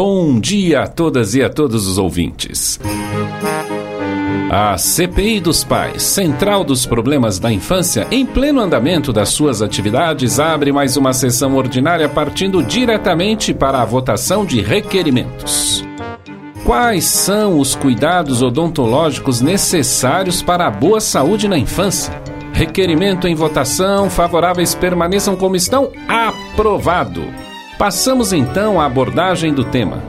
Bom dia a todas e a todos os ouvintes. A CPI dos Pais, Central dos Problemas da Infância, em pleno andamento das suas atividades, abre mais uma sessão ordinária partindo diretamente para a votação de requerimentos. Quais são os cuidados odontológicos necessários para a boa saúde na infância? Requerimento em votação, favoráveis permaneçam como estão? Aprovado! Passamos então à abordagem do tema.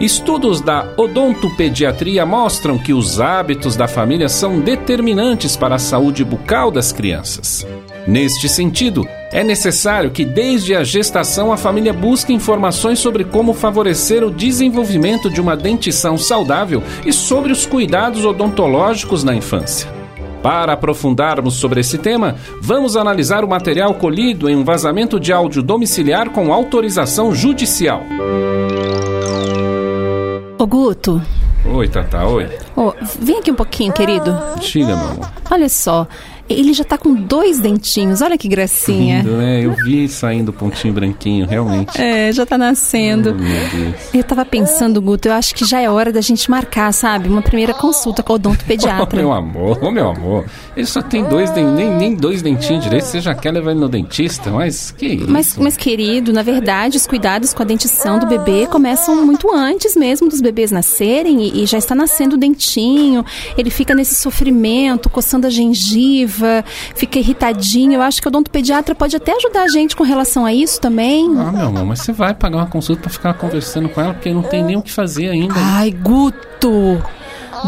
Estudos da odontopediatria mostram que os hábitos da família são determinantes para a saúde bucal das crianças. Neste sentido, é necessário que desde a gestação a família busque informações sobre como favorecer o desenvolvimento de uma dentição saudável e sobre os cuidados odontológicos na infância. Para aprofundarmos sobre esse tema, vamos analisar o material colhido em um vazamento de áudio domiciliar com autorização judicial. Ô Guto. Oi, Tata, oi. Ô, vem aqui um pouquinho, querido. Diga, meu amor. Olha só, ele já tá com dois dentinhos, olha que gracinha. Lindo, né? Eu vi saindo o pontinho branquinho, realmente. É, já tá nascendo. Oh, meu Deus. Eu tava pensando, Guto, eu acho que já é hora da gente marcar, sabe? Uma primeira consulta com o Oh, odontopediatra. meu amor, oh, meu amor. Ele só tem dois, nem, nem dois dentinhos direito. Você já quer levar ele no dentista? Mas que isso? Mas, mas, querido, na verdade, os cuidados com a dentição do bebê começam muito antes mesmo dos bebês nascerem e, e já está nascendo o dentinho. Ele fica nesse sofrimento, coçando a gengiva, fica irritadinho. Eu acho que o odontopediatra pode até ajudar a gente com relação a isso também. Ah, meu amor, mas você vai pagar uma consulta pra ficar conversando com ela, porque não tem nem o que fazer ainda. Ai, Guto!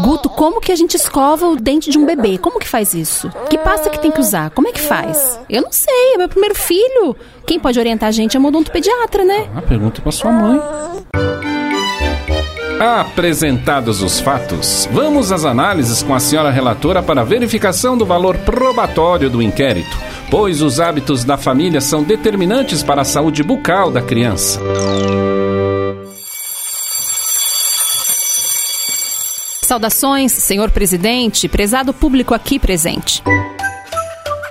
Guto, como que a gente escova o dente de um bebê? Como que faz isso? Que pasta que tem que usar? Como é que faz? Eu não sei, é meu primeiro filho. Quem pode orientar a gente é um odontopediatra, né? Ah, pergunta pra sua mãe. Apresentados os fatos, vamos às análises com a senhora relatora para verificação do valor probatório do inquérito, pois os hábitos da família são determinantes para a saúde bucal da criança. Saudações, senhor presidente, prezado público aqui presente.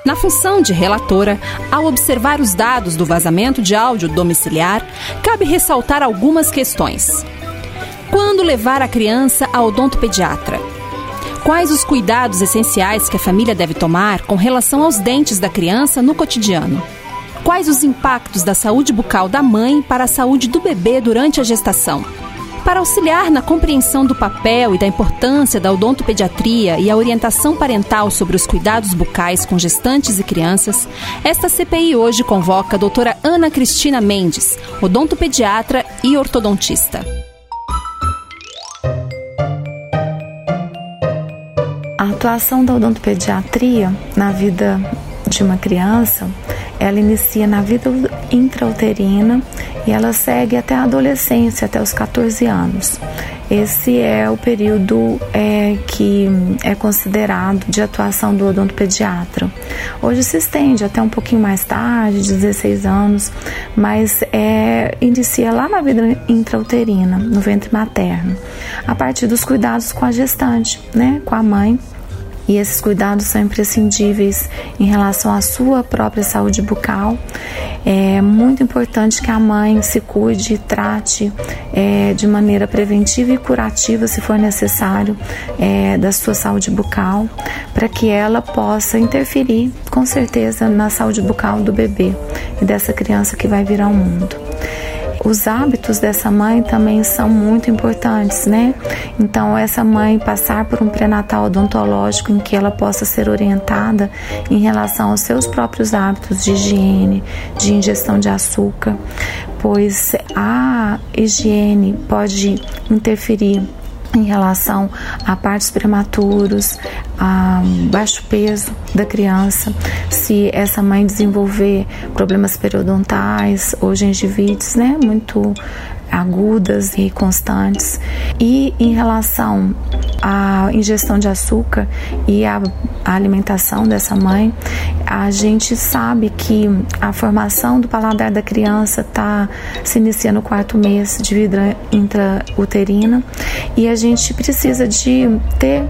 Na função de relatora, ao observar os dados do vazamento de áudio domiciliar, cabe ressaltar algumas questões. Quando levar a criança ao odontopediatra? Quais os cuidados essenciais que a família deve tomar com relação aos dentes da criança no cotidiano? Quais os impactos da saúde bucal da mãe para a saúde do bebê durante a gestação? Para auxiliar na compreensão do papel e da importância da odontopediatria e a orientação parental sobre os cuidados bucais com gestantes e crianças, esta CPI hoje convoca a doutora Ana Cristina Mendes, odontopediatra e ortodontista. Atuação da odontopediatria na vida de uma criança, ela inicia na vida intrauterina e ela segue até a adolescência, até os 14 anos. Esse é o período é, que é considerado de atuação do odontopediatra. Hoje se estende até um pouquinho mais tarde, 16 anos, mas é, inicia lá na vida intrauterina, no ventre materno, a partir dos cuidados com a gestante, né, com a mãe e esses cuidados são imprescindíveis em relação à sua própria saúde bucal. É muito importante que a mãe se cuide e trate é, de maneira preventiva e curativa, se for necessário, é, da sua saúde bucal, para que ela possa interferir, com certeza, na saúde bucal do bebê e dessa criança que vai vir ao mundo os hábitos dessa mãe também são muito importantes, né? Então, essa mãe passar por um pré-natal odontológico em que ela possa ser orientada em relação aos seus próprios hábitos de higiene, de ingestão de açúcar, pois a higiene pode interferir em relação a partos prematuros, a baixo peso da criança, se essa mãe desenvolver problemas periodontais ou gengivites, né, muito agudas e constantes. E em relação à ingestão de açúcar e à alimentação dessa mãe, a gente sabe que a formação do paladar da criança está se iniciando no quarto mês de vida intrauterina e a gente precisa de ter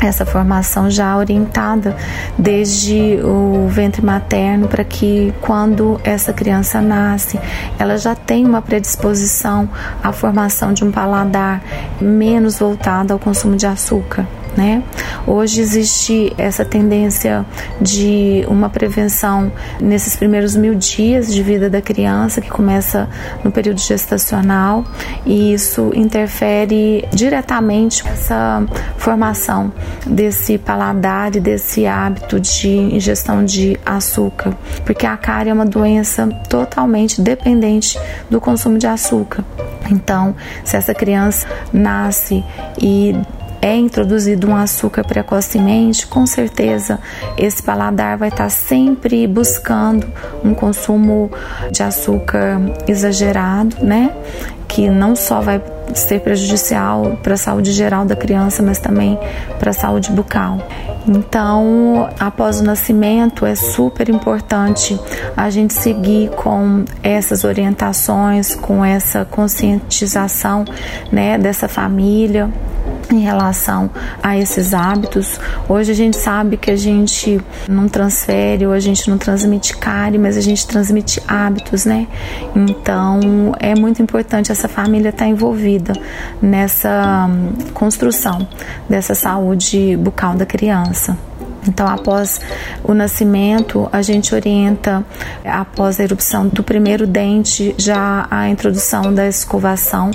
essa formação já orientada desde o ventre materno para que quando essa criança nasce, ela já tem uma predisposição à formação de um paladar menos voltado ao consumo de açúcar né? Hoje existe essa tendência de uma prevenção nesses primeiros mil dias de vida da criança, que começa no período gestacional, e isso interfere diretamente essa formação desse paladar e desse hábito de ingestão de açúcar, porque a cárie é uma doença totalmente dependente do consumo de açúcar. Então, se essa criança nasce e é introduzido um açúcar precocemente, com certeza esse paladar vai estar sempre buscando um consumo de açúcar exagerado, né? Que não só vai ser prejudicial para a saúde geral da criança, mas também para a saúde bucal. Então, após o nascimento, é super importante a gente seguir com essas orientações, com essa conscientização né, dessa família em relação a esses hábitos. Hoje a gente sabe que a gente não transfere ou a gente não transmite cárie, mas a gente transmite hábitos, né? Então é muito importante essa família estar envolvida nessa construção dessa saúde bucal da criança. Então, após o nascimento, a gente orienta, após a erupção do primeiro dente, já a introdução da escovação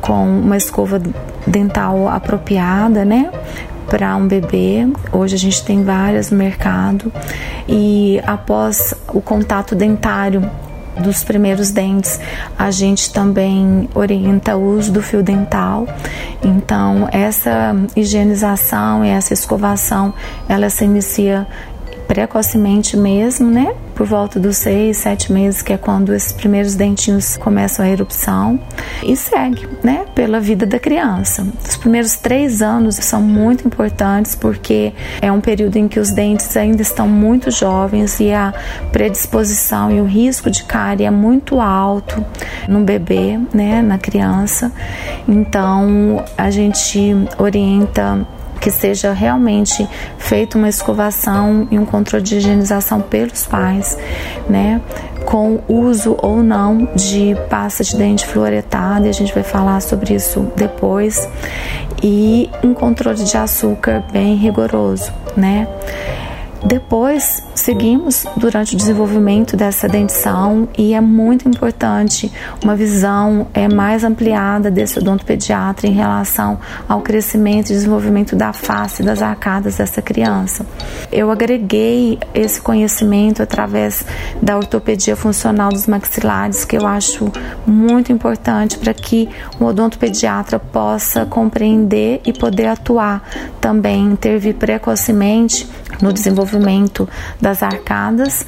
com uma escova dental apropriada, né? Para um bebê, hoje a gente tem várias no mercado, e após o contato dentário dos primeiros dentes, a gente também orienta o uso do fio dental. Então, essa higienização e essa escovação, ela se inicia precocemente mesmo, né? Por volta dos seis, sete meses, que é quando esses primeiros dentinhos começam a erupção, e segue, né? Pela vida da criança. Os primeiros três anos são muito importantes porque é um período em que os dentes ainda estão muito jovens e a predisposição e o risco de cárie é muito alto no bebê, né? Na criança. Então a gente orienta que seja realmente feita uma escovação e um controle de higienização pelos pais, né? Com uso ou não de pasta de dente fluoretada, e a gente vai falar sobre isso depois, e um controle de açúcar bem rigoroso, né? Depois, seguimos durante o desenvolvimento dessa dentição e é muito importante uma visão é, mais ampliada desse odontopediatra em relação ao crescimento e desenvolvimento da face das arcadas dessa criança. Eu agreguei esse conhecimento através da ortopedia funcional dos maxilares, que eu acho muito importante para que o odontopediatra possa compreender e poder atuar também, intervir precocemente no desenvolvimento das arcadas.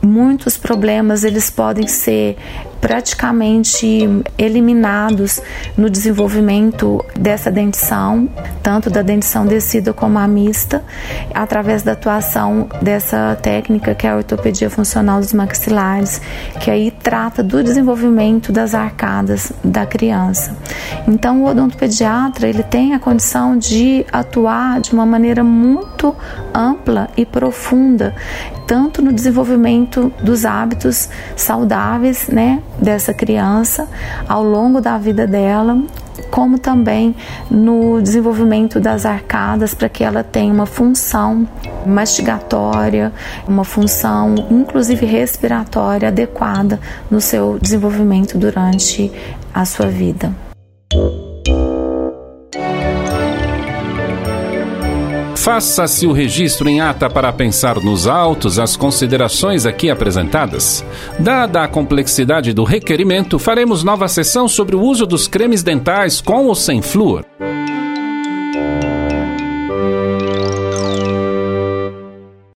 Muitos problemas eles podem ser praticamente eliminados no desenvolvimento dessa dentição, tanto da dentição descida como a mista, através da atuação dessa técnica que é a ortopedia funcional dos maxilares, que aí trata do desenvolvimento das arcadas da criança. Então, o odontopediatra ele tem a condição de atuar de uma maneira muito ampla e profunda, tanto no desenvolvimento dos hábitos saudáveis, né, dessa criança ao longo da vida dela, como também no desenvolvimento das arcadas para que ela tenha uma função mastigatória, uma função inclusive respiratória adequada no seu desenvolvimento durante a sua vida. Faça-se o registro em ata para pensar nos autos as considerações aqui apresentadas. Dada a complexidade do requerimento, faremos nova sessão sobre o uso dos cremes dentais com ou sem flúor.